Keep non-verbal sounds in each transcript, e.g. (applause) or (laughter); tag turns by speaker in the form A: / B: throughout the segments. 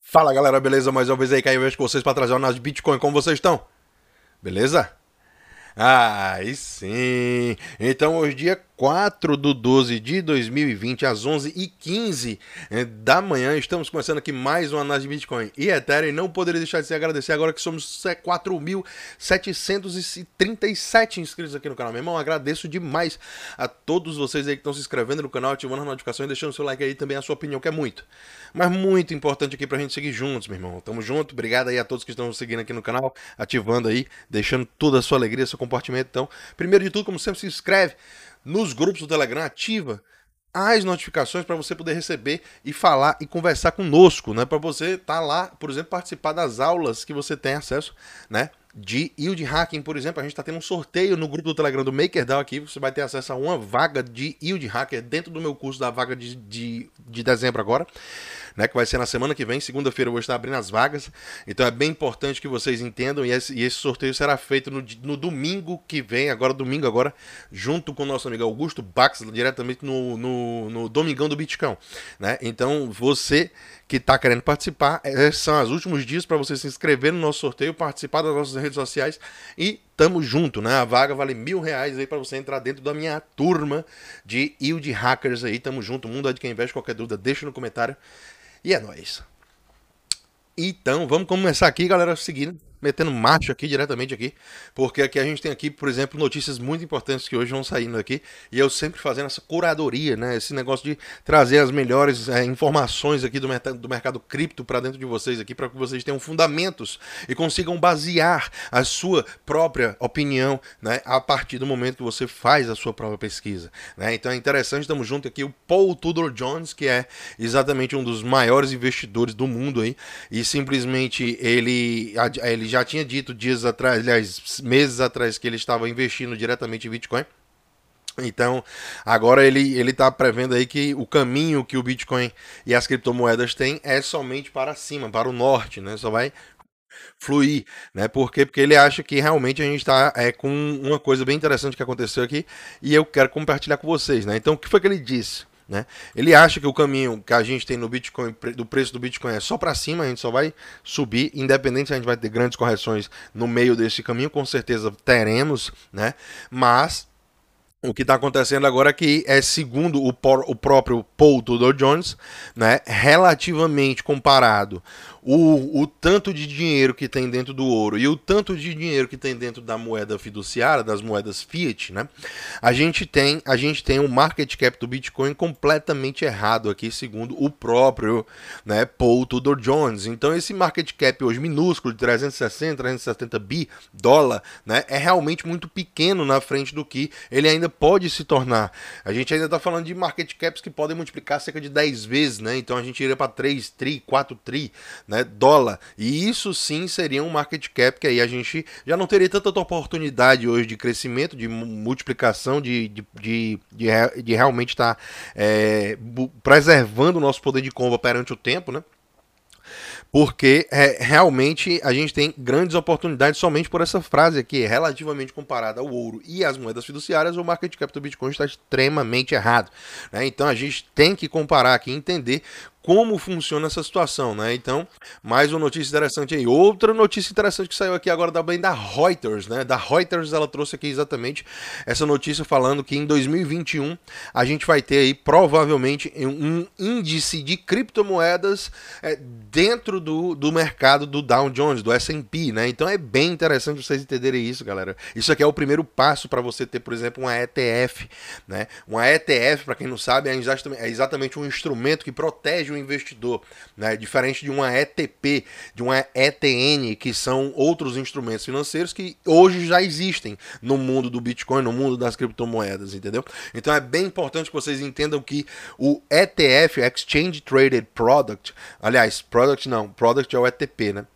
A: Fala galera, beleza? Mais uma vez aí, caiu com vocês para trazer o de Bitcoin. Como vocês estão? Beleza? Aí sim! Então hoje dia 4 de 12 de 2020, às 11h15 eh, da manhã, estamos começando aqui mais uma análise de Bitcoin e Ethereum. Não poderia deixar de se agradecer agora que somos 4.737 inscritos aqui no canal. Meu irmão, agradeço demais a todos vocês aí que estão se inscrevendo no canal, ativando as notificações deixando seu like aí também, a sua opinião, que é muito, mas muito importante aqui pra gente seguir juntos, meu irmão. Tamo junto, obrigado aí a todos que estão seguindo aqui no canal, ativando aí, deixando toda a sua alegria, seu compartimento. Então, primeiro de tudo, como sempre, se inscreve nos grupos do Telegram, ativa as notificações para você poder receber e falar e conversar conosco, né? Para você estar tá lá, por exemplo, participar das aulas que você tem acesso, né? De yield hacking, por exemplo, a gente está tendo um sorteio no grupo do Telegram do MakerDAO aqui. Você vai ter acesso a uma vaga de yield hacker dentro do meu curso da vaga de, de, de dezembro agora né, que vai ser na semana que vem, segunda-feira eu vou estar abrindo as vagas. Então é bem importante que vocês entendam e esse, e esse sorteio será feito no, no, domingo que vem, agora domingo agora, junto com o nosso amigo Augusto Bax, diretamente no, no, no Domingão do Bitcoin, né? Então você que está querendo participar, são os últimos dias para você se inscrever no nosso sorteio, participar das nossas redes sociais e tamo junto, né? A vaga vale mil reais aí para você entrar dentro da minha turma de yield hackers aí, tamo junto, mundo é de quem investe, qualquer dúvida deixa no comentário e é nóis. Então, vamos começar aqui, galera, seguindo metendo marcha aqui diretamente aqui, porque aqui a gente tem aqui, por exemplo, notícias muito importantes que hoje vão saindo aqui, e eu sempre fazendo essa curadoria, né, esse negócio de trazer as melhores é, informações aqui do, do mercado cripto para dentro de vocês aqui, para que vocês tenham fundamentos e consigam basear a sua própria opinião, né, a partir do momento que você faz a sua própria pesquisa, né? Então é interessante, estamos junto aqui o Paul Tudor Jones, que é exatamente um dos maiores investidores do mundo aí, e simplesmente ele ele já tinha dito dias atrás, aliás, meses atrás, que ele estava investindo diretamente em Bitcoin. Então, agora ele ele está prevendo aí que o caminho que o Bitcoin e as criptomoedas têm é somente para cima, para o norte, né? Só vai fluir, né? Por quê? Porque ele acha que realmente a gente está é, com uma coisa bem interessante que aconteceu aqui e eu quero compartilhar com vocês, né? Então, o que foi que ele disse? Né? Ele acha que o caminho que a gente tem no Bitcoin, do preço do Bitcoin é só para cima, a gente só vai subir, independente se a gente vai ter grandes correções no meio desse caminho, com certeza teremos, né? Mas o que está acontecendo agora é que é segundo o, o próprio Paul Tudor Jones, né, relativamente comparado o, o tanto de dinheiro que tem dentro do ouro e o tanto de dinheiro que tem dentro da moeda fiduciária, das moedas fiat, né? A gente tem, a gente tem um market cap do Bitcoin completamente errado aqui, segundo o próprio, né, Paul Tudor Jones. Então esse market cap hoje minúsculo de 360, 370 bi dólar, né, é realmente muito pequeno na frente do que ele ainda pode se tornar. A gente ainda está falando de market caps que podem multiplicar cerca de 10 vezes, né? Então a gente iria para 3 tri, 4 tri, né, dólar. E isso sim seria um market cap que aí a gente já não teria tanta oportunidade hoje de crescimento, de multiplicação, de, de, de, de, de realmente estar tá, é, preservando o nosso poder de compra perante o tempo, né? porque é, realmente a gente tem grandes oportunidades somente por essa frase aqui, relativamente comparada ao ouro e às moedas fiduciárias, o market cap do Bitcoin está extremamente errado. Né? Então a gente tem que comparar aqui entender como funciona essa situação, né? Então, mais uma notícia interessante aí. Outra notícia interessante que saiu aqui agora também da Reuters, né? Da Reuters ela trouxe aqui exatamente essa notícia falando que em 2021 a gente vai ter aí provavelmente um índice de criptomoedas é, dentro do, do mercado do Dow Jones, do S&P, né? Então é bem interessante vocês entenderem isso, galera. Isso aqui é o primeiro passo para você ter, por exemplo, uma ETF, né? Uma ETF, para quem não sabe, é exatamente um instrumento que protege o investidor, né? diferente de uma ETP, de uma ETN, que são outros instrumentos financeiros que hoje já existem no mundo do Bitcoin, no mundo das criptomoedas, entendeu? Então é bem importante que vocês entendam que o ETF, Exchange Traded Product, aliás, Product não, Product é o ETP, né?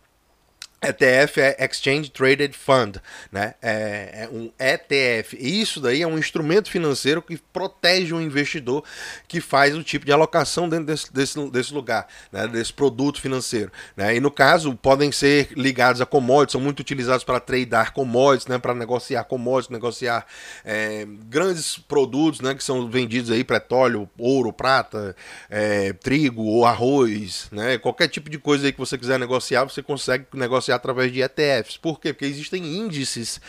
A: ETF é Exchange Traded Fund, né? É, é, um ETF. Isso daí é um instrumento financeiro que protege o investidor que faz o tipo de alocação dentro desse, desse, desse lugar, né? desse produto financeiro. Né? E no caso, podem ser ligados a commodities, são muito utilizados para tradear commodities, né? para negociar commodities, negociar é, grandes produtos né? que são vendidos aí, petróleo, ouro, prata, é, trigo ou arroz, né? qualquer tipo de coisa aí que você quiser negociar, você consegue negociar através de ETFs. Por quê? Porque existem índices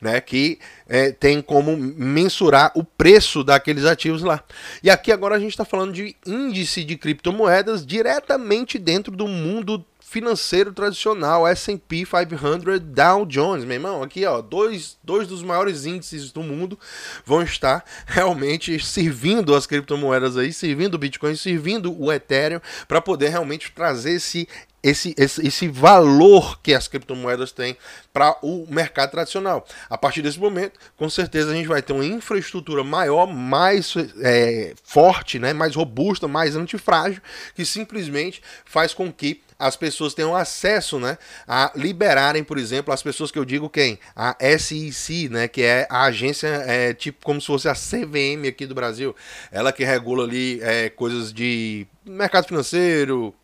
A: né, que é, tem como mensurar o preço daqueles ativos lá. E aqui agora a gente está falando de índice de criptomoedas diretamente dentro do mundo financeiro tradicional, S&P 500 Dow Jones, meu irmão, aqui ó, dois, dois dos maiores índices do mundo vão estar realmente servindo as criptomoedas aí, servindo o Bitcoin, servindo o Ethereum, para poder realmente trazer esse esse, esse, esse valor que as criptomoedas têm para o mercado tradicional. A partir desse momento, com certeza a gente vai ter uma infraestrutura maior, mais é, forte, né, mais robusta, mais antifrágil, que simplesmente faz com que as pessoas tenham acesso né, a liberarem, por exemplo, as pessoas que eu digo quem? A SEC, né, que é a agência, é, tipo como se fosse a CVM aqui do Brasil. Ela que regula ali é, coisas de mercado financeiro,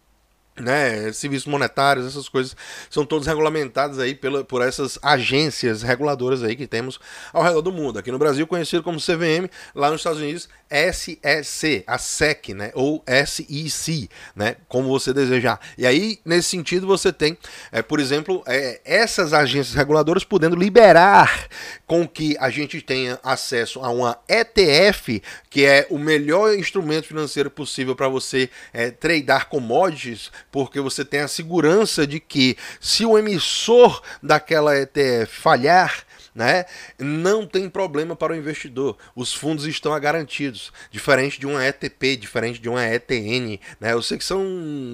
A: né, serviços monetários, essas coisas são todos regulamentados aí pela, por essas agências reguladoras aí que temos ao redor do mundo. Aqui no Brasil, conhecido como CVM, lá nos Estados Unidos, SEC, a SEC, né, ou SEC, né, como você desejar. E aí, nesse sentido, você tem, é, por exemplo, é, essas agências reguladoras podendo liberar com que a gente tenha acesso a uma ETF, que é o melhor instrumento financeiro possível para você é, tradear commodities porque você tem a segurança de que se o emissor daquela ETF falhar, né? Não tem problema para o investidor. Os fundos estão garantidos, diferente de uma ETP, diferente de uma ETN, né? Eu sei que são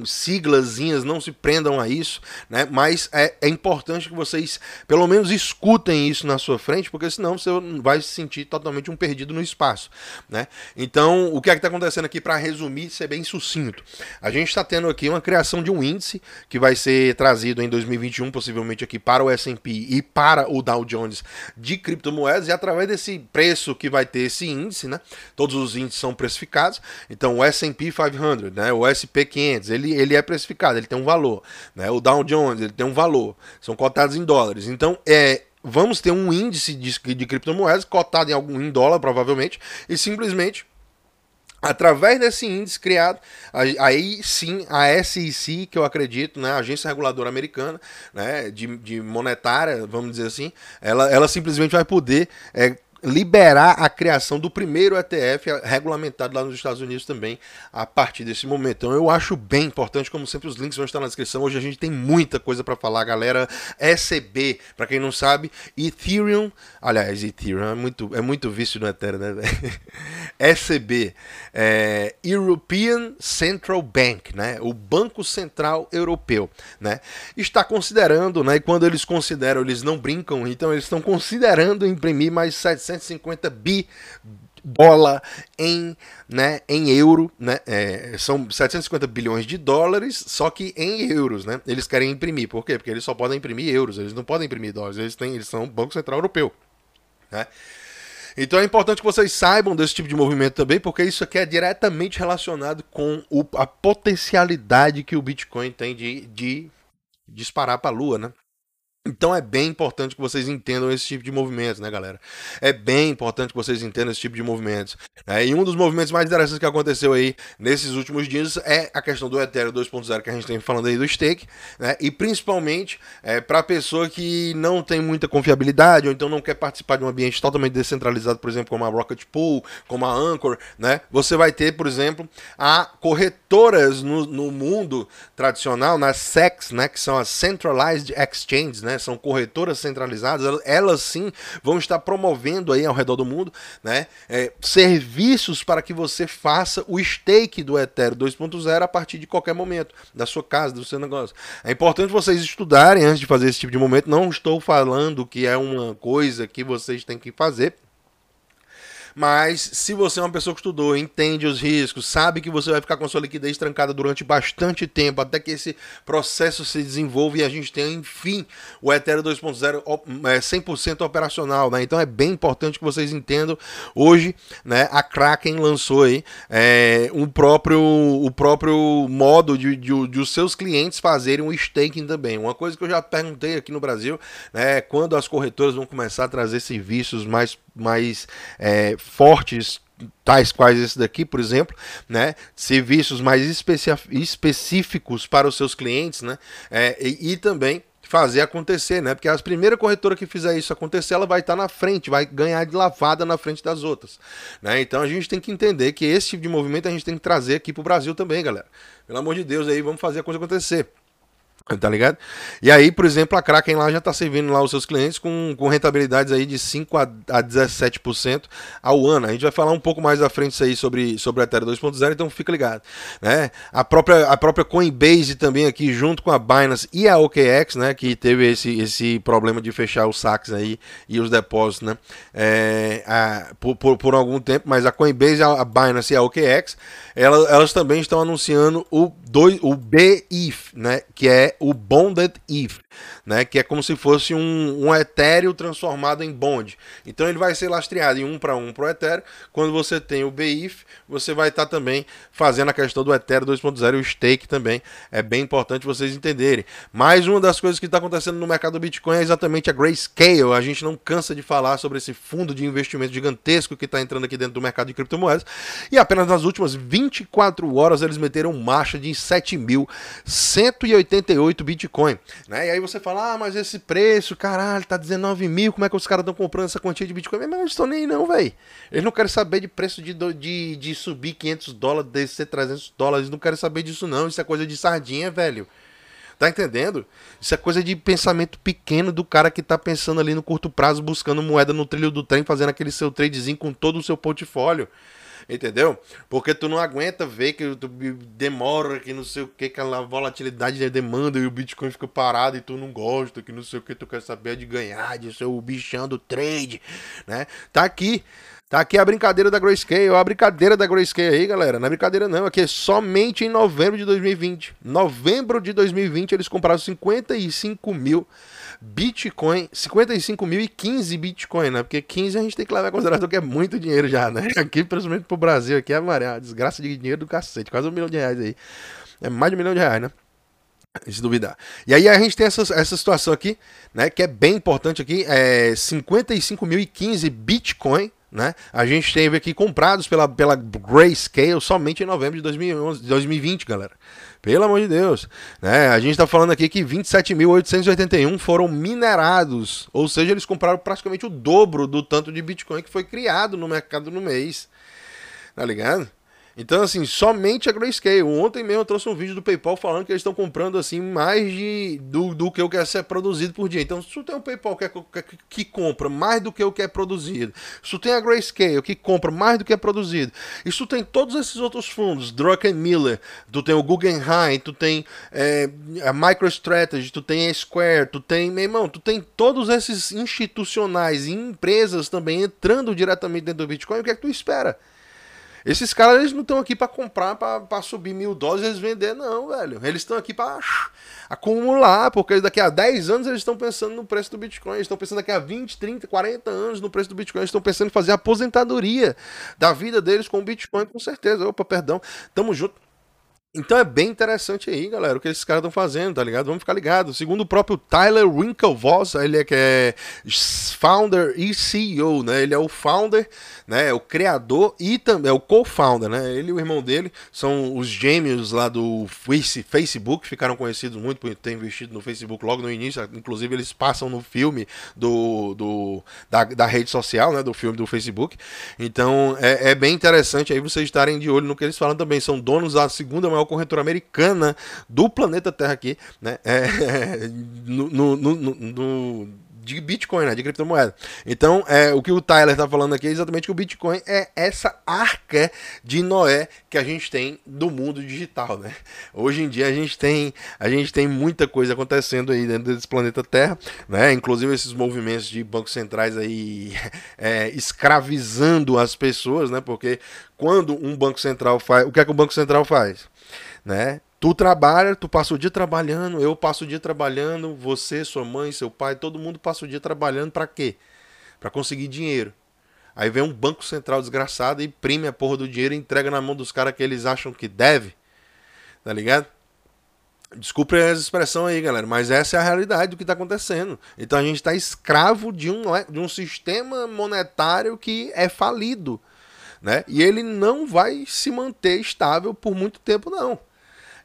A: siglazinhas, não se prendam a isso, né? Mas é, é importante que vocês pelo menos escutem isso na sua frente, porque senão você vai se sentir totalmente um perdido no espaço, né? Então, o que é que está acontecendo aqui para resumir, ser bem sucinto? A gente está tendo aqui uma criação de um índice que vai ser trazido em 2021, possivelmente aqui para o S&P e para o Dow Jones de criptomoedas e através desse preço que vai ter esse índice, né? Todos os índices são precificados. Então o S&P 500, né? O SP 500, ele, ele é precificado, ele tem um valor, né? O Dow Jones, ele tem um valor. São cotados em dólares. Então é vamos ter um índice de, de criptomoedas cotado em algum em dólar provavelmente e simplesmente Através desse índice criado, aí sim a SEC, que eu acredito, né, a Agência Reguladora Americana né, de, de monetária, vamos dizer assim, ela, ela simplesmente vai poder é, liberar a criação do primeiro ETF regulamentado lá nos Estados Unidos também a partir desse momento. Então eu acho bem importante, como sempre os links vão estar na descrição. Hoje a gente tem muita coisa para falar, galera. ECB, para quem não sabe, Ethereum, aliás, Ethereum é muito é muito vício no Ethereum, né? ECB, (laughs) é, European Central Bank, né? O Banco Central Europeu, né? Está considerando, né? E quando eles consideram, eles não brincam, então eles estão considerando imprimir mais 700 150 bi dólar em, né, em euro, né, é, são 750 bilhões de dólares, só que em euros, né, eles querem imprimir, por quê? Porque eles só podem imprimir euros, eles não podem imprimir dólares, eles, têm, eles são Banco Central Europeu, né. Então é importante que vocês saibam desse tipo de movimento também, porque isso aqui é diretamente relacionado com o, a potencialidade que o Bitcoin tem de, de disparar para a lua, né? Então é bem importante que vocês entendam esse tipo de movimentos, né, galera? É bem importante que vocês entendam esse tipo de movimentos. É, e um dos movimentos mais interessantes que aconteceu aí nesses últimos dias é a questão do Ethereum 2.0 que a gente tem falando aí do stake, né? E principalmente é, para pessoa que não tem muita confiabilidade ou então não quer participar de um ambiente totalmente descentralizado, por exemplo, como a Rocket Pool, como a Anchor, né? Você vai ter, por exemplo, a corretoras no, no mundo tradicional, nas SECs, né? Que são as Centralized Exchanges, né? São corretoras centralizadas, elas sim vão estar promovendo aí ao redor do mundo, né? É, serviços para que você faça o stake do Ethereum 2.0 a partir de qualquer momento, da sua casa, do seu negócio. É importante vocês estudarem antes de fazer esse tipo de momento. Não estou falando que é uma coisa que vocês têm que fazer, Mas se você é uma pessoa que estudou, entende os riscos, sabe que você vai ficar com sua liquidez trancada durante bastante tempo, até que esse processo se desenvolva e a gente tenha, enfim, o Ethereum 2.0 é 100% operacional, né? Então é bem importante que vocês entendam. Hoje, né, a Kraken lançou aí é, o próprio o próprio modo de, de, de os seus clientes fazerem um staking também. Uma coisa que eu já perguntei aqui no Brasil, né, quando as corretoras vão começar a trazer serviços mais mais é, fortes tais quais esse daqui, por exemplo, né, serviços mais específicos para os seus clientes, né, é, e, e, também fazer acontecer, né, porque a primeira corretora que fizer isso acontecer, ela vai estar na frente, vai ganhar de lavada na frente das outras, né, então a gente tem que entender que esse tipo de movimento a gente tem que trazer aqui para o Brasil também, galera, pelo amor de Deus, aí vamos fazer a coisa acontecer. Tá ligado? E aí, por exemplo, a Kraken lá já está servindo lá os seus clientes com, com rentabilidades aí de 5 a, a 17% ao ano. A gente vai falar um pouco mais à frente isso aí sobre, sobre a Ethereum 2.0, então fica ligado. Né? A, própria, a própria Coinbase também aqui, junto com a Binance e a OKX, né? Que teve esse, esse problema de fechar os saques aí e os depósitos, né? É, a, por, por, por, algum tempo, mas a Coinbase, a, Binance e a OKX, elas, elas também estão anunciando o, dois, o BIF, né? Que é o Bonded ETH, né? Que é como se fosse um, um Ethereum transformado em Bond. Então ele vai ser lastreado em um para um para o Ethereum. Quando você tem o BIF, você vai estar tá também fazendo a questão do Ethereum 2.0 e o stake também. É bem importante vocês entenderem. Mais uma das coisas que está acontecendo no mercado do Bitcoin é exatamente a Grayscale. A gente não cansa de falar sobre esse fundo de investimento gigantesco que está entrando aqui dentro do mercado de criptomoedas. E apenas nas últimas 24 horas eles meteram marcha de 7.188 Bitcoin. Né? E aí você fala, ah, mas esse preço, caralho, tá 19 mil, como é que os caras estão comprando essa quantia de Bitcoin? Mas não estão nem não, velho. Eles não querem saber de preço de, de, de subir 500 dólares, descer 300 dólares, não querem saber disso não. Isso é coisa de sardinha, velho. Tá entendendo? Isso é coisa de pensamento pequeno do cara que tá pensando ali no curto prazo, buscando moeda no trilho do trem, fazendo aquele seu tradezinho com todo o seu portfólio. Entendeu? Porque tu não aguenta ver que tu demora, que não sei o que, aquela volatilidade de demanda e o Bitcoin fica parado e tu não gosta, que não sei o que, tu quer saber de ganhar, de ser o bichão do trade, né? Tá aqui. Tá aqui a brincadeira da Grayscale, a brincadeira da Grayscale aí, galera. Não é brincadeira não, aqui é somente em novembro de 2020. Novembro de 2020 eles compraram 55 mil Bitcoin, 55 mil e 15 Bitcoin, né? Porque 15 a gente tem que levar em consideração que é muito dinheiro já, né? (laughs) Aqui, principalmente pro Brasil, aqui é uma desgraça de dinheiro do cacete, quase um milhão de reais aí. É mais de um milhão de reais, né? Se duvidar. E aí a gente tem essa, essa situação aqui, né? Que é bem importante aqui. É 55.015 Bitcoin, né? A gente teve aqui comprados pela, pela Grayscale somente em novembro de 2011, 2020, galera. Pelo amor de Deus. Né? A gente está falando aqui que 27.881 foram minerados. Ou seja, eles compraram praticamente o dobro do tanto de Bitcoin que foi criado no mercado no mês. Tá ligado? Então, assim, somente a Grayscale. Ontem mesmo eu trouxe um vídeo do PayPal falando que eles estão comprando, assim, mais de do, do que o que é produzido por dia. Então, se tu tem um PayPal que, é, que, que, compra mais do que o que é produzido, se tu tem a Grayscale que compra mais do que é produzido, e se tu tem todos esses outros fundos, Druckenmiller, tu tem o Guggenheim, tu tem é, a MicroStrategy, tu tem a Square, tu tem, meu irmão, tu tem todos esses institucionais e empresas também entrando diretamente dentro do Bitcoin, o que é que tu espera? Esses caras eles não estão aqui para comprar, para subir mil dólares e eles vender, não, velho. Eles estão aqui para acumular, porque daqui a 10 anos eles estão pensando no preço do Bitcoin. Eles estão pensando daqui a 20, 30, 40 anos no preço do Bitcoin. Eles estão pensando em fazer aposentadoria da vida deles com o Bitcoin, com certeza. Opa, perdão. Tamo junto. Então é bem interessante aí, galera, o que esses caras estão fazendo, tá ligado? Vamos ficar ligados. Segundo o próprio Tyler Winklevoss, ele é que é founder e CEO, né? Ele é o founder, né? É o criador e também é o co-founder, né? Ele e o irmão dele são os gêmeos lá do Facebook, ficaram conhecidos muito por ter investido no Facebook logo no início. Inclusive eles passam no filme do, do da, da rede social, né? Do filme do Facebook. Então é, é bem interessante aí vocês estarem de olho no que eles falam também. São donos da segunda maior corretora americana do planeta Terra aqui, né? É, (laughs) no, no, no, no de Bitcoin, né? De criptomoeda. Então, é, o que o Tyler está falando aqui é exatamente que o Bitcoin é essa arca de Noé que a gente tem do mundo digital, né? Hoje em dia a gente tem, a gente tem muita coisa acontecendo aí dentro desse planeta Terra, né? Inclusive esses movimentos de bancos centrais aí (laughs) é, escravizando as pessoas, né? Porque quando um banco central faz, o que é que o banco central faz? Né? Tu trabalha, tu passa o dia trabalhando, eu passo o dia trabalhando, você, sua mãe, seu pai, todo mundo passa o dia trabalhando para quê? Para conseguir dinheiro. Aí vem um banco central desgraçado imprime a porra do dinheiro e entrega na mão dos caras que eles acham que deve. Tá ligado? Desculpe as expressões aí, galera, mas essa é a realidade do que está acontecendo. Então a gente está escravo de um, de um sistema monetário que é falido. Né? E ele não vai se manter estável por muito tempo, não.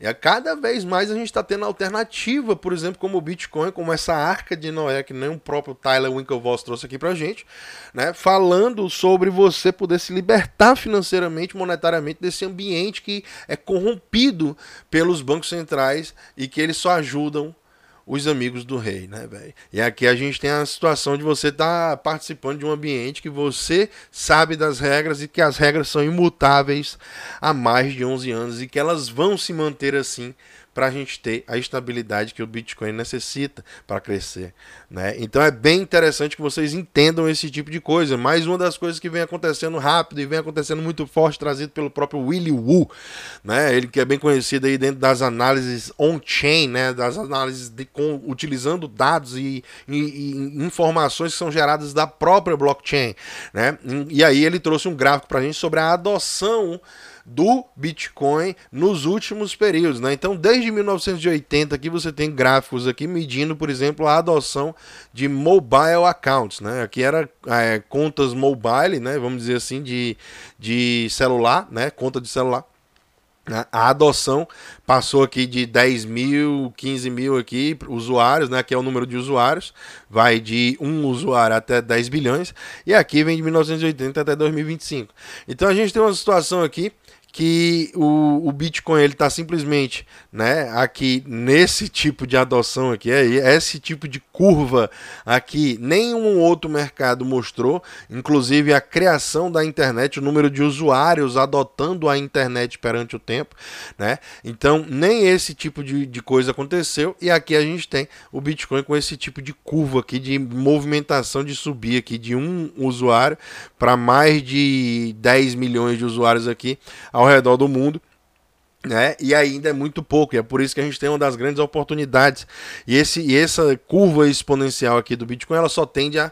A: E a cada vez mais a gente está tendo alternativa, por exemplo, como o Bitcoin, como essa arca de Noé, que nem o próprio Tyler Winklevoss trouxe aqui pra gente, né? Falando sobre você poder se libertar financeiramente, monetariamente desse ambiente que é corrompido pelos bancos centrais e que eles só ajudam os amigos do rei, né, velho? E aqui a gente tem a situação de você estar tá participando de um ambiente que você sabe das regras e que as regras são imutáveis há mais de 11 anos e que elas vão se manter assim para a gente ter a estabilidade que o Bitcoin necessita para crescer. Né? Então é bem interessante que vocês entendam esse tipo de coisa. Mais uma das coisas que vem acontecendo rápido e vem acontecendo muito forte, trazido pelo próprio Willy Woo, né? ele que é bem conhecido aí dentro das análises on-chain, né? das análises de, com, utilizando dados e, e, e, informações que são geradas da própria blockchain. Né? E aí ele trouxe um gráfico para a gente sobre a adoção do Bitcoin nos últimos períodos, né? Então, desde 1980 aqui você tem gráficos aqui medindo, por exemplo, a adoção de mobile accounts, né? Aqui era é, contas mobile, né? Vamos dizer assim, de, de celular, né? Conta de celular. A adoção passou aqui de 10 mil, 15 mil aqui usuários, né? Que é o número de usuários, vai de um usuário até 10 bilhões, e aqui vem de 1980 até 2025. Então a gente tem uma situação aqui que o, o Bitcoin ele está simplesmente né, aqui nesse tipo de adoção aqui, é esse tipo de curva aqui, nenhum outro mercado mostrou, inclusive a criação da internet, o número de usuários adotando a internet perante o tempo, né? Então, nem esse tipo de, de coisa aconteceu, e aqui a gente tem o Bitcoin com esse tipo de curva aqui, de movimentação de subir aqui de um usuário para mais de 10 milhões de usuários aqui ao redor do mundo. Né? E ainda é muito pouco, e é por isso que a gente tem uma das grandes oportunidades. E, esse, e essa curva exponencial aqui do Bitcoin, ela só tende a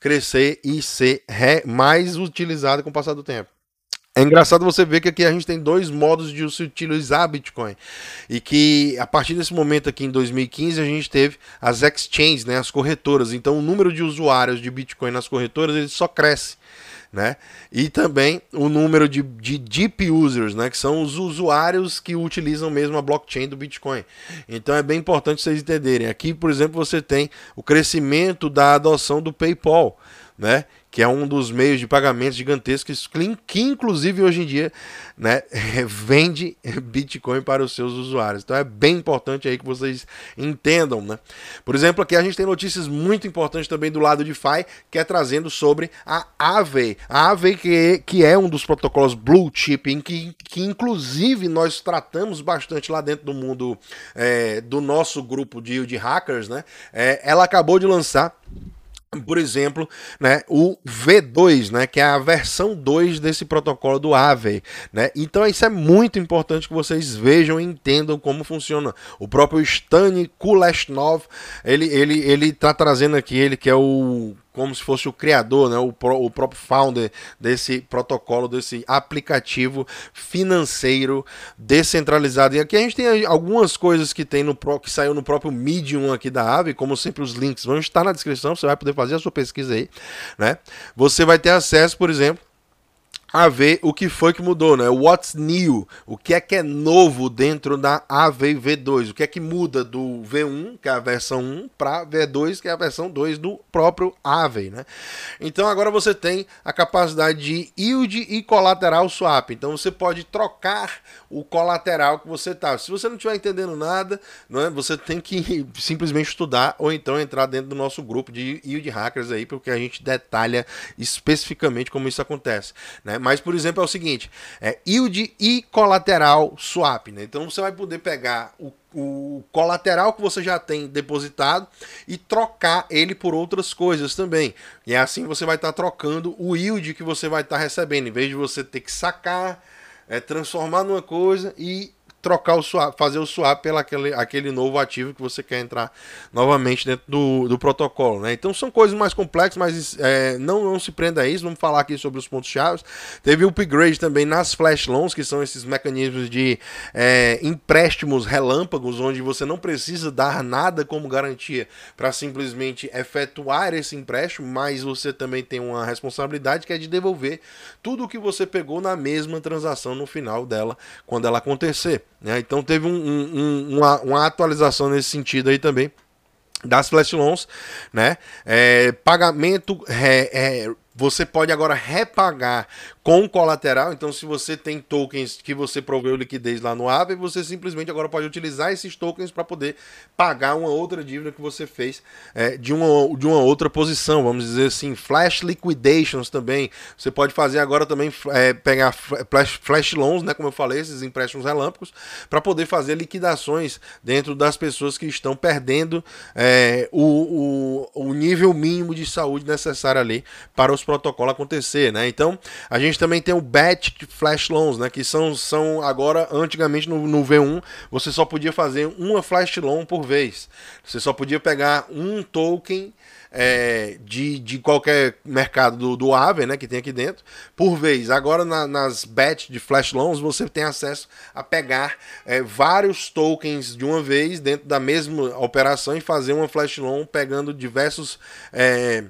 A: crescer e ser mais utilizada com o passar do tempo. É engraçado você ver que aqui a gente tem dois modos de se utilizar Bitcoin. E que a partir desse momento aqui em 2015 a gente teve as exchanges, né, as corretoras. Então o número de usuários de Bitcoin nas corretoras ele só cresce né? E também o número de, de deep users, né? Que são os usuários que utilizam mesmo a blockchain do Bitcoin. Então é bem importante vocês entenderem. Aqui, por exemplo, você tem o crescimento da adoção do PayPal, né? Que é um dos meios de pagamento gigantescos, que inclusive hoje em dia né, (laughs) vende Bitcoin para os seus usuários. Então é bem importante aí que vocês entendam. Né? Por exemplo, aqui a gente tem notícias muito importantes também do lado de FI, que é trazendo sobre a Aave. A Aave que que é um dos protocolos Blue Chip, em que, que inclusive nós tratamos bastante lá dentro do mundo é, do nosso grupo de, de hackers. Né? É, ela acabou de lançar por exemplo, né, o V2, né, que é a versão 2 desse protocolo do AVE, né? Então isso é muito importante que vocês vejam e entendam como funciona. O próprio Stani Kuleshnov, ele ele ele tá trazendo aqui ele que é o como se fosse o criador, né, o, pro, o próprio founder desse protocolo, desse aplicativo financeiro descentralizado. E aqui a gente tem algumas coisas que tem no que saiu no próprio Medium aqui da Ave, como sempre os links vão estar na descrição, você vai poder fazer a sua pesquisa aí, né? Você vai ter acesso, por exemplo, a ver o que foi que mudou, né? What's new? O que é que é novo dentro da AVV2? O que é que muda do V1, que é a versão 1, para V2, que é a versão 2 do próprio AVE, né? Então agora você tem a capacidade de yield e colateral swap. Então você pode trocar o colateral que você tá. Se você não estiver entendendo nada, não é? Você tem que (laughs) simplesmente estudar ou então entrar dentro do nosso grupo de yield hackers aí, porque a gente detalha especificamente como isso acontece, né? Mas, por exemplo, é o seguinte: é yield e colateral swap. Né? Então você vai poder pegar o, o colateral que você já tem depositado e trocar ele por outras coisas também. E assim você vai estar tá trocando o yield que você vai estar tá recebendo, em vez de você ter que sacar, é, transformar numa coisa e trocar o swap, fazer o swap pelo aquele, aquele novo ativo que você quer entrar novamente dentro do, do protocolo. Né? Então são coisas mais complexas, mas é, não, não se prenda a isso. Vamos falar aqui sobre os pontos chave. Teve o upgrade também nas flash loans, que são esses mecanismos de é, empréstimos relâmpagos, onde você não precisa dar nada como garantia para simplesmente efetuar esse empréstimo, mas você também tem uma responsabilidade que é de devolver tudo o que você pegou na mesma transação no final dela, quando ela acontecer. Né? Então teve um, um, uma, uma atualização nesse sentido aí também das flash loans, né? É, pagamento é, é, você pode agora repagar com colateral. Então, se você tem tokens que você proveu liquidez lá no Aave, você simplesmente agora pode utilizar esses tokens para poder pagar uma outra dívida que você fez é, de, uma, de uma outra posição. Vamos dizer assim, flash liquidations também. Você pode fazer agora também é, pegar flash, flash loans, né, como eu falei, esses empréstimos relâmpagos, para poder fazer liquidações dentro das pessoas que estão perdendo é, o, o, o nível mínimo de saúde necessário ali para os protocolo acontecer, né? Então, a gente também tem o batch flash loans, né? Que são, são agora, antigamente no, no V1, você só podia fazer uma flash loan por vez. Você só podia pegar um token é, de, de qualquer mercado do, do Aave, né, que tem aqui dentro, por vez. Agora na, nas batch de flash loans você tem acesso a pegar é, vários tokens de uma vez dentro da mesma operação e fazer uma flash loan pegando diversos é,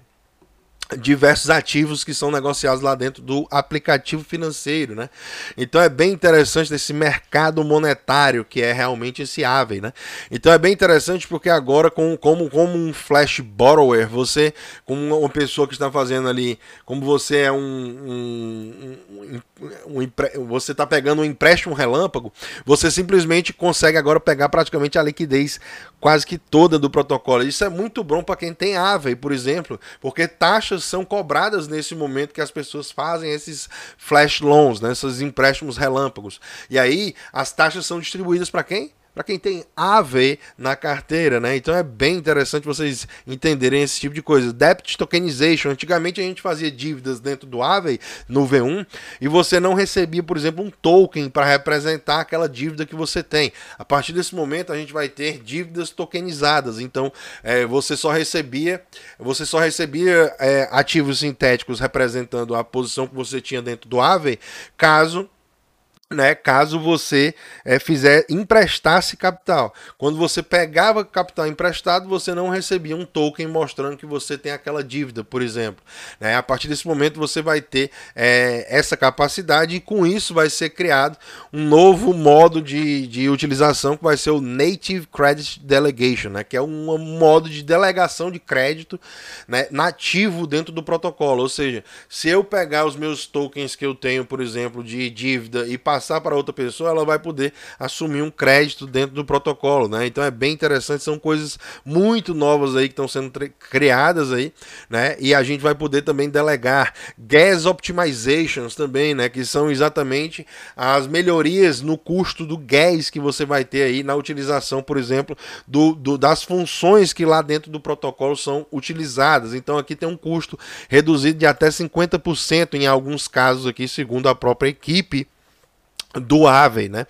A: diversos ativos que são negociados lá dentro do aplicativo financeiro, né? Então é bem interessante desse mercado monetário que é realmente esse Aave, né? Então é bem interessante porque agora com, como, como um flash borrower, você como uma pessoa que está fazendo ali, como você é um, um, um, um você está pegando um empréstimo relâmpago, você simplesmente consegue agora pegar praticamente a liquidez quase que toda do protocolo. Isso é muito bom para quem tem Aave, por exemplo, porque taxa taxas são cobradas nesse momento que as pessoas fazem esses flash loans, né, esses empréstimos relâmpagos. E aí as taxas são distribuídas para quem? Para quem tem AV na carteira, né? Então é bem interessante vocês entenderem esse tipo de coisa. Debt tokenization. Antigamente a gente fazia dívidas dentro do AVE no V1 e você não recebia, por exemplo, um token para representar aquela dívida que você tem. A partir desse momento a gente vai ter dívidas tokenizadas. Então é, você só recebia, você só recebia é, ativos sintéticos representando a posição que você tinha dentro do AVE, caso né, caso você é, fizer emprestasse capital. Quando você pegava capital emprestado, você não recebia um token mostrando que você tem aquela dívida, por exemplo. Né? A partir desse momento você vai ter é, essa capacidade e com isso vai ser criado um novo modo de, de utilização que vai ser o Native Credit Delegation, né? que é um modo de delegação de crédito né, nativo dentro do protocolo. Ou seja, se eu pegar os meus tokens que eu tenho, por exemplo, de dívida e passar para outra pessoa, ela vai poder assumir um crédito dentro do protocolo, né? Então é bem interessante, são coisas muito novas aí que estão sendo criadas aí, né? E a gente vai poder também delegar gas optimizations também, né? Que são exatamente as melhorias no custo do gas que você vai ter aí na utilização, por exemplo, do, do das funções que lá dentro do protocolo são utilizadas. Então aqui tem um custo reduzido de até 50% em alguns casos aqui, segundo a própria equipe do né?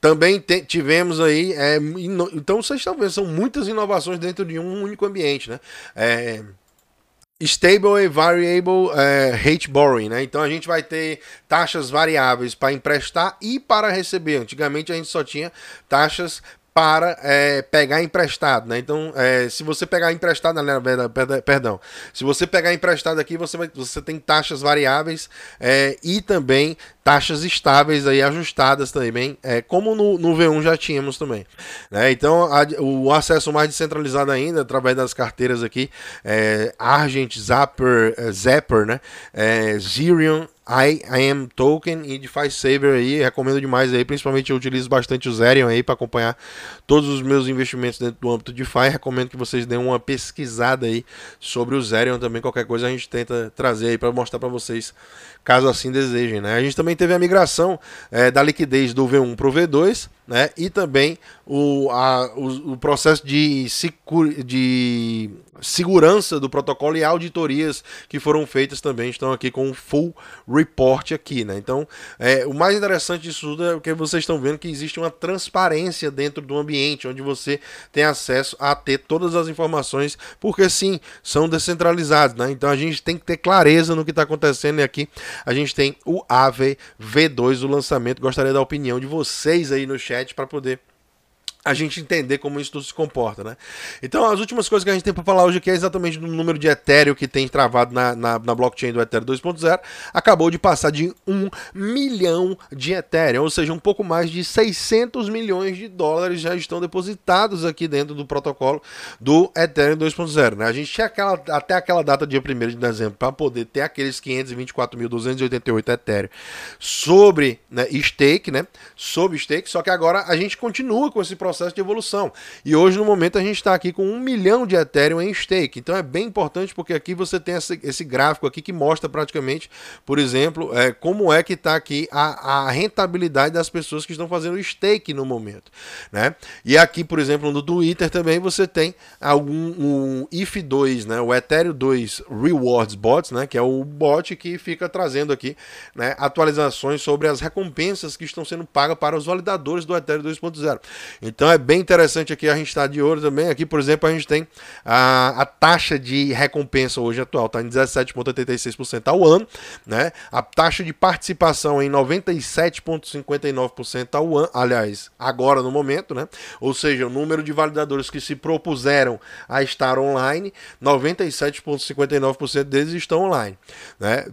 A: Também te, tivemos aí, é, ino, então vocês estão vendo, são muitas inovações dentro de um único ambiente, né? É, Stable e Variable é, Rate Borrowing, né? Então a gente vai ter taxas variáveis para emprestar e para receber. Antigamente a gente só tinha taxas para é, pegar emprestado, né? Então, é, se você pegar emprestado, né, perdão, se você pegar emprestado aqui, você, vai, você tem taxas variáveis é, e também taxas estáveis aí ajustadas também, é, como no, no V1 já tínhamos também. Né? Então, a, o acesso mais descentralizado ainda, através das carteiras aqui, é, Argent, Zapper, é, Zapper, né? É, Zerion, I, I am Token e DeFi Saver aí, recomendo demais aí, principalmente eu utilizo bastante o Zerion aí para acompanhar todos os meus investimentos dentro do âmbito de DeFi, recomendo que vocês deem uma pesquisada aí sobre o Zerion também, qualquer coisa a gente tenta trazer aí para mostrar para vocês, caso assim desejem, né? A gente também teve a migração é, da liquidez do V1 para o V2, né? E também o, a, o, o processo de, de segurança do protocolo e auditorias que foram feitas também estão aqui com um full report aqui, né? Então, é, o mais interessante disso tudo é que vocês estão vendo que existe uma transparência dentro do ambiente onde você tem acesso a ter todas as informações, porque sim, são descentralizados, né? Então a gente tem que ter clareza no que está acontecendo e aqui a gente tem o AVE V2 o lançamento. Gostaria da opinião de vocês aí no chat para poder a gente entender como isso tudo se comporta, né? Então, as últimas coisas que a gente tem para falar hoje é exatamente do número de Ethereum que tem travado na, na, na blockchain do Ethereum 2.0. Acabou de passar de 1 milhão de Ethereum, ou seja, um pouco mais de 600 milhões de dólares já estão depositados aqui dentro do protocolo do Ethereum 2.0, né? A gente tinha aquela, até aquela data, dia 1 de dezembro, para poder ter aqueles 524.288 Ethereum sobre né, stake, né? Sobre stake, só que agora a gente continua com esse processo processo de evolução. E hoje, no momento, a gente está aqui com um milhão de Ethereum em stake. Então é bem importante porque aqui você tem esse, esse gráfico aqui que mostra praticamente, por exemplo, é, como é que está aqui a, a, rentabilidade das pessoas que estão fazendo stake no momento. Né? E aqui, por exemplo, no Twitter também você tem algum um IF2, né? o Ethereum 2 Rewards Bots, né? que é o bot que fica trazendo aqui né? atualizações sobre as recompensas que estão sendo pagas para os validadores do Ethereum 2.0. Então, então é bem interessante aqui a gente estar tá de olho também. Aqui, por exemplo, a gente tem a, a taxa de recompensa hoje atual, está em 17,86% ao ano, né? A taxa de participação em 97,59% ao ano, aliás, agora no momento, né? Ou seja, o número de validadores que se propuseram a estar online, 97,59% deles estão online, né?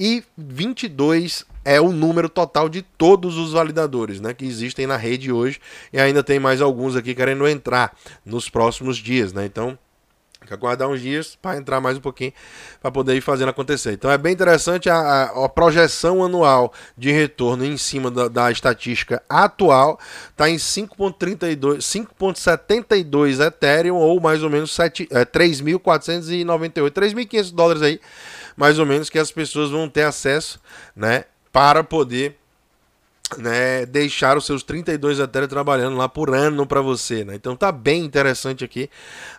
A: 23.022 é o número total de todos os validadores né, que existem na rede hoje e ainda tem mais alguns aqui querendo entrar nos próximos dias. Né? Então, que aguardar uns dias para entrar mais um pouquinho para poder ir fazendo acontecer. Então é bem interessante a, a, a projeção anual de retorno em cima da, da estatística atual está em 5.32, 5.72 Ethereum ou mais ou menos 7, é, 3.498, 3.500 dólares aí, mais ou menos que as pessoas vão ter acesso, né, para poder né, deixar os seus 32 Ethereum trabalhando lá por ano para você, né? Então tá bem interessante aqui.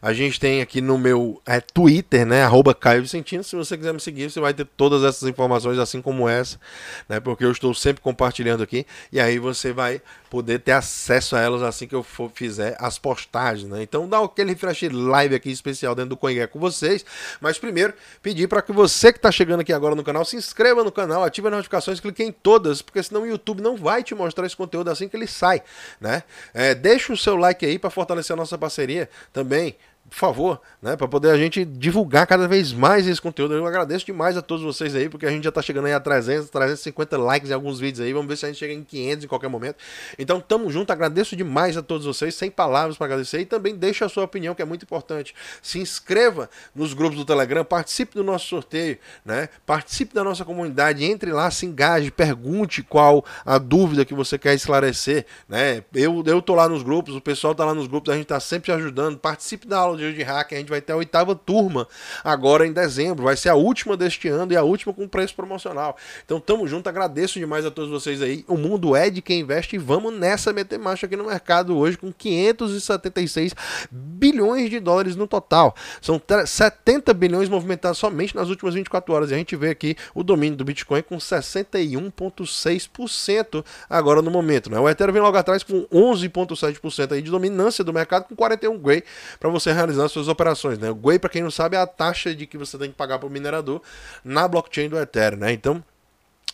A: A gente tem aqui no meu é, Twitter, né, arroba Caio Vicentino. Se você quiser me seguir, você vai ter todas essas informações assim como essa, né? Porque eu estou sempre compartilhando aqui e aí você vai poder ter acesso a elas assim que eu for, fizer as postagens, né? Então dá aquele refresh live aqui especial dentro do CoinGecko com vocês. Mas primeiro, pedir para que você que está chegando aqui agora no canal, se inscreva no canal, ative as notificações, clique em todas, porque senão o YouTube não vai te mostrar esse conteúdo assim que ele sai, né? É, deixa o seu like aí para fortalecer a nossa parceria também por favor, né, para poder a gente divulgar cada vez mais esse conteúdo. Eu agradeço demais a todos vocês aí, porque a gente já tá chegando aí a 300, 350 likes em alguns vídeos aí. Vamos ver se a gente chega em 500 em qualquer momento. Então, tamo junto, agradeço demais a todos vocês, sem palavras para agradecer e também deixa a sua opinião, que é muito importante. Se inscreva nos grupos do Telegram, participe do nosso sorteio, né? Participe da nossa comunidade, entre lá, se engaje, pergunte qual a dúvida que você quer esclarecer, né? Eu eu tô lá nos grupos, o pessoal tá lá nos grupos, a gente tá sempre ajudando. Participe da aula de hack, a gente vai ter a oitava turma agora em dezembro. Vai ser a última deste ano e a última com preço promocional. Então tamo junto, agradeço demais a todos vocês aí. O mundo é de quem investe e vamos nessa meter marcha aqui no mercado hoje com 576 bilhões de dólares no total. São 70 bilhões movimentados somente nas últimas 24 horas. E a gente vê aqui o domínio do Bitcoin com 61,6% agora no momento. Né? O Ethereum vem logo atrás com 11,7% aí de dominância do mercado com 41 Gray para você realizar suas operações. Né? O GUI, para quem não sabe, é a taxa de que você tem que pagar para o minerador na blockchain do Ethereum. Né? Então,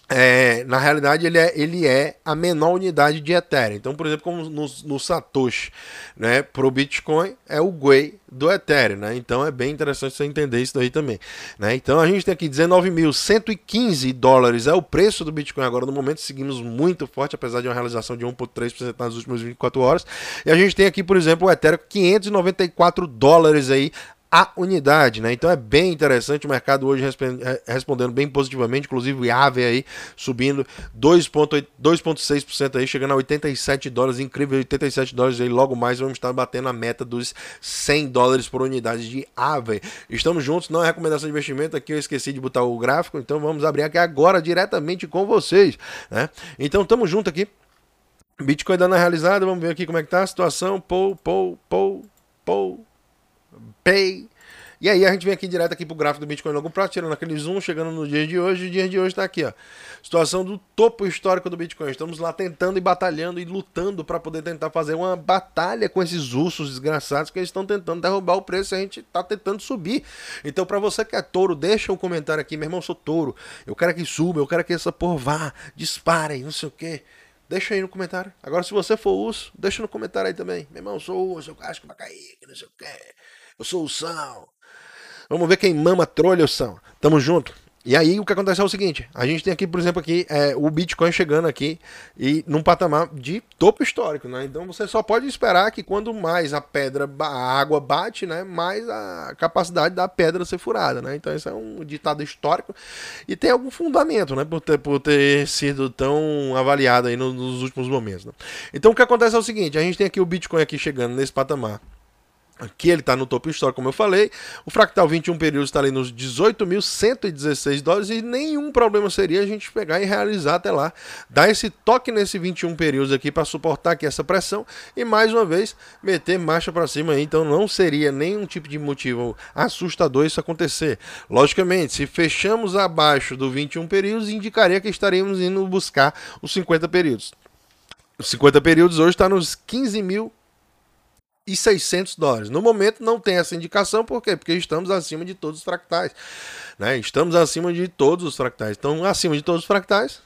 A: é, na realidade, ele é, ele é a menor unidade de Ethereum. Então, por exemplo, como no, no Satoshi, né, para o Bitcoin, é o GUI do Ethereum. Né? Então, é bem interessante você entender isso daí também. Né? Então, a gente tem aqui 19.115 dólares é o preço do Bitcoin agora no momento. Seguimos muito forte, apesar de uma realização de 1,3% nas últimas 24 horas. E a gente tem aqui, por exemplo, o Ethereum 594 dólares aí a unidade, né? Então é bem interessante o mercado hoje respondendo bem positivamente, inclusive o AVE aí subindo 2.6% aí, chegando a 87 dólares, incrível 87 dólares aí, logo mais vamos estar batendo a meta dos 100 dólares por unidade de AVE. Estamos juntos, não é recomendação de investimento, aqui eu esqueci de botar o gráfico, então vamos abrir aqui agora diretamente com vocês, né? Então estamos juntos aqui. Bitcoin dando a realizada, vamos ver aqui como é que tá a situação. Pou, pou, pou, pou. Pay. E aí a gente vem aqui direto aqui pro gráfico do Bitcoin longo prazo, tirando aquele zoom, chegando no dia de hoje, o dia de hoje está aqui, ó. Situação do topo histórico do Bitcoin. Estamos lá tentando e batalhando e lutando para poder tentar fazer uma batalha com esses ursos desgraçados que estão tentando derrubar o preço a gente tá tentando subir. Então, para você que é touro, deixa um comentário aqui, meu irmão, eu sou touro. Eu quero que suba, eu quero que essa porra vá, dispare, não sei o quê. Deixa aí no comentário. Agora, se você for urso, deixa no comentário aí também. Meu irmão, eu sou urso, eu acho que vai cair, que não sei o quê. Eu sou o São. Vamos ver quem mama trolha, o São. Tamo junto. E aí o que acontece é o seguinte, a gente tem aqui, por exemplo, aqui é, o Bitcoin chegando aqui e num patamar de topo histórico, né? Então você só pode esperar que quando mais a pedra, a água bate, né, mais a capacidade da pedra ser furada, né? Então isso é um ditado histórico e tem algum fundamento, né, por ter, por ter sido tão avaliado aí nos, nos últimos momentos. Né? Então o que acontece é o seguinte, a gente tem aqui o Bitcoin aqui chegando nesse patamar Aqui ele está no topo histórico, como eu falei. O fractal 21 períodos está ali nos 18.116 dólares e nenhum problema seria a gente pegar e realizar até lá. Dar esse toque nesse 21 períodos aqui para suportar aqui essa pressão e mais uma vez meter marcha para cima aí. Então não seria nenhum tipo de motivo assustador isso acontecer. Logicamente, se fechamos abaixo do 21 períodos, indicaria que estaríamos indo buscar os 50 períodos. Os 50 períodos hoje está nos 15 mil e 600 dólares. No momento não tem essa indicação, por quê? Porque estamos acima de todos os fractais. Né? Estamos acima de todos os fractais. Então, acima de todos os fractais,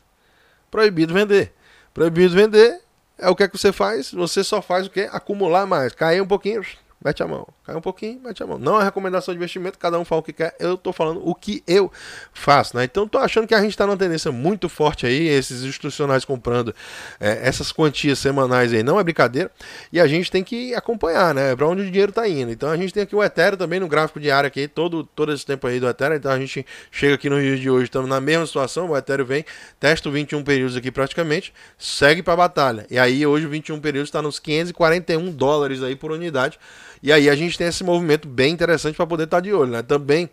A: proibido vender. Proibido vender é o que é que você faz? Você só faz o quê? Acumular mais. Cair um pouquinho, mete a mão. Cai um pouquinho, mete a mão. Não é recomendação de investimento, cada um fala o que quer. Eu tô falando o que eu faço, né? Então tô achando que a gente tá numa tendência muito forte aí, esses institucionais comprando é, essas quantias semanais aí, não é brincadeira. E a gente tem que acompanhar, né? Para onde o dinheiro tá indo. Então a gente tem aqui o Ethereum também no gráfico diário aqui, todo, todo esse tempo aí do Ethereum. Então a gente chega aqui no dia de hoje, estamos na mesma situação. O Ethereum vem, testa o 21 períodos aqui praticamente, segue para batalha. E aí hoje o 21 períodos está nos 541 dólares aí por unidade. E aí a gente tem esse movimento bem interessante para poder estar tá de olho. Né? Também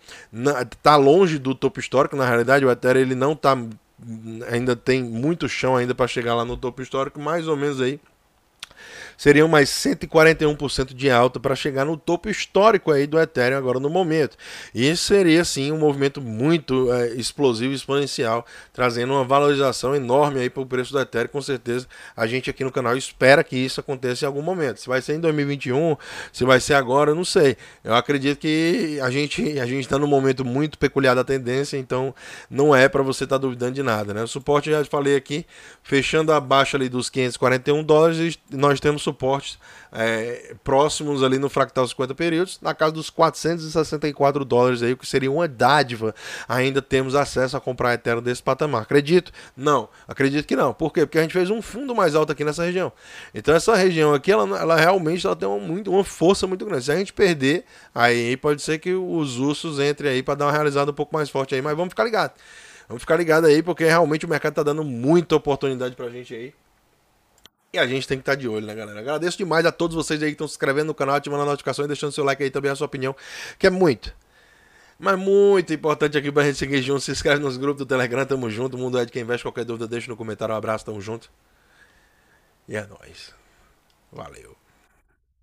A: está longe do topo histórico, na realidade o Ethereum ele não está ainda tem muito chão ainda para chegar lá no topo histórico, mais ou menos aí seriam mais 141% de alta para chegar no topo histórico aí do Ethereum agora no momento. E isso seria sim um movimento muito é, explosivo, exponencial, trazendo uma valorização enorme aí para o preço do Ethereum. Com certeza a gente aqui no canal espera que isso aconteça em algum momento. Se vai ser em 2021, se vai ser agora, eu não sei. Eu acredito que a gente a gente está num momento muito peculiar da tendência, então não é para você estar tá duvidando de nada, né? O suporte já falei aqui, fechando abaixo ali dos 541 dólares, nós temos suportes é, próximos ali no fractal 50 períodos, na casa dos 464 dólares aí, o que seria uma dádiva. Ainda temos acesso a comprar Ethereum desse patamar. Acredito? Não. Acredito que não. Por quê? Porque a gente fez um fundo mais alto aqui nessa região. Então essa região aqui, ela, ela realmente ela tem uma, muito, uma força muito grande. Se a gente perder, aí pode ser que os ursos entrem aí para dar uma realizada um pouco mais forte aí, mas vamos ficar ligados. Vamos ficar ligado aí, porque realmente o mercado está dando muita oportunidade pra gente aí. E a gente tem que estar tá de olho, né, galera? Agradeço demais a todos vocês aí que estão se inscrevendo no canal, ativando a notificação e deixando seu like aí também, a sua opinião, que é muito, mas muito importante aqui pra gente seguir junto. Se inscreve nos grupos do Telegram, tamo junto. Mundo é de quem investe. Qualquer dúvida, deixa no comentário. Um abraço, tamo junto. E é nóis. Valeu.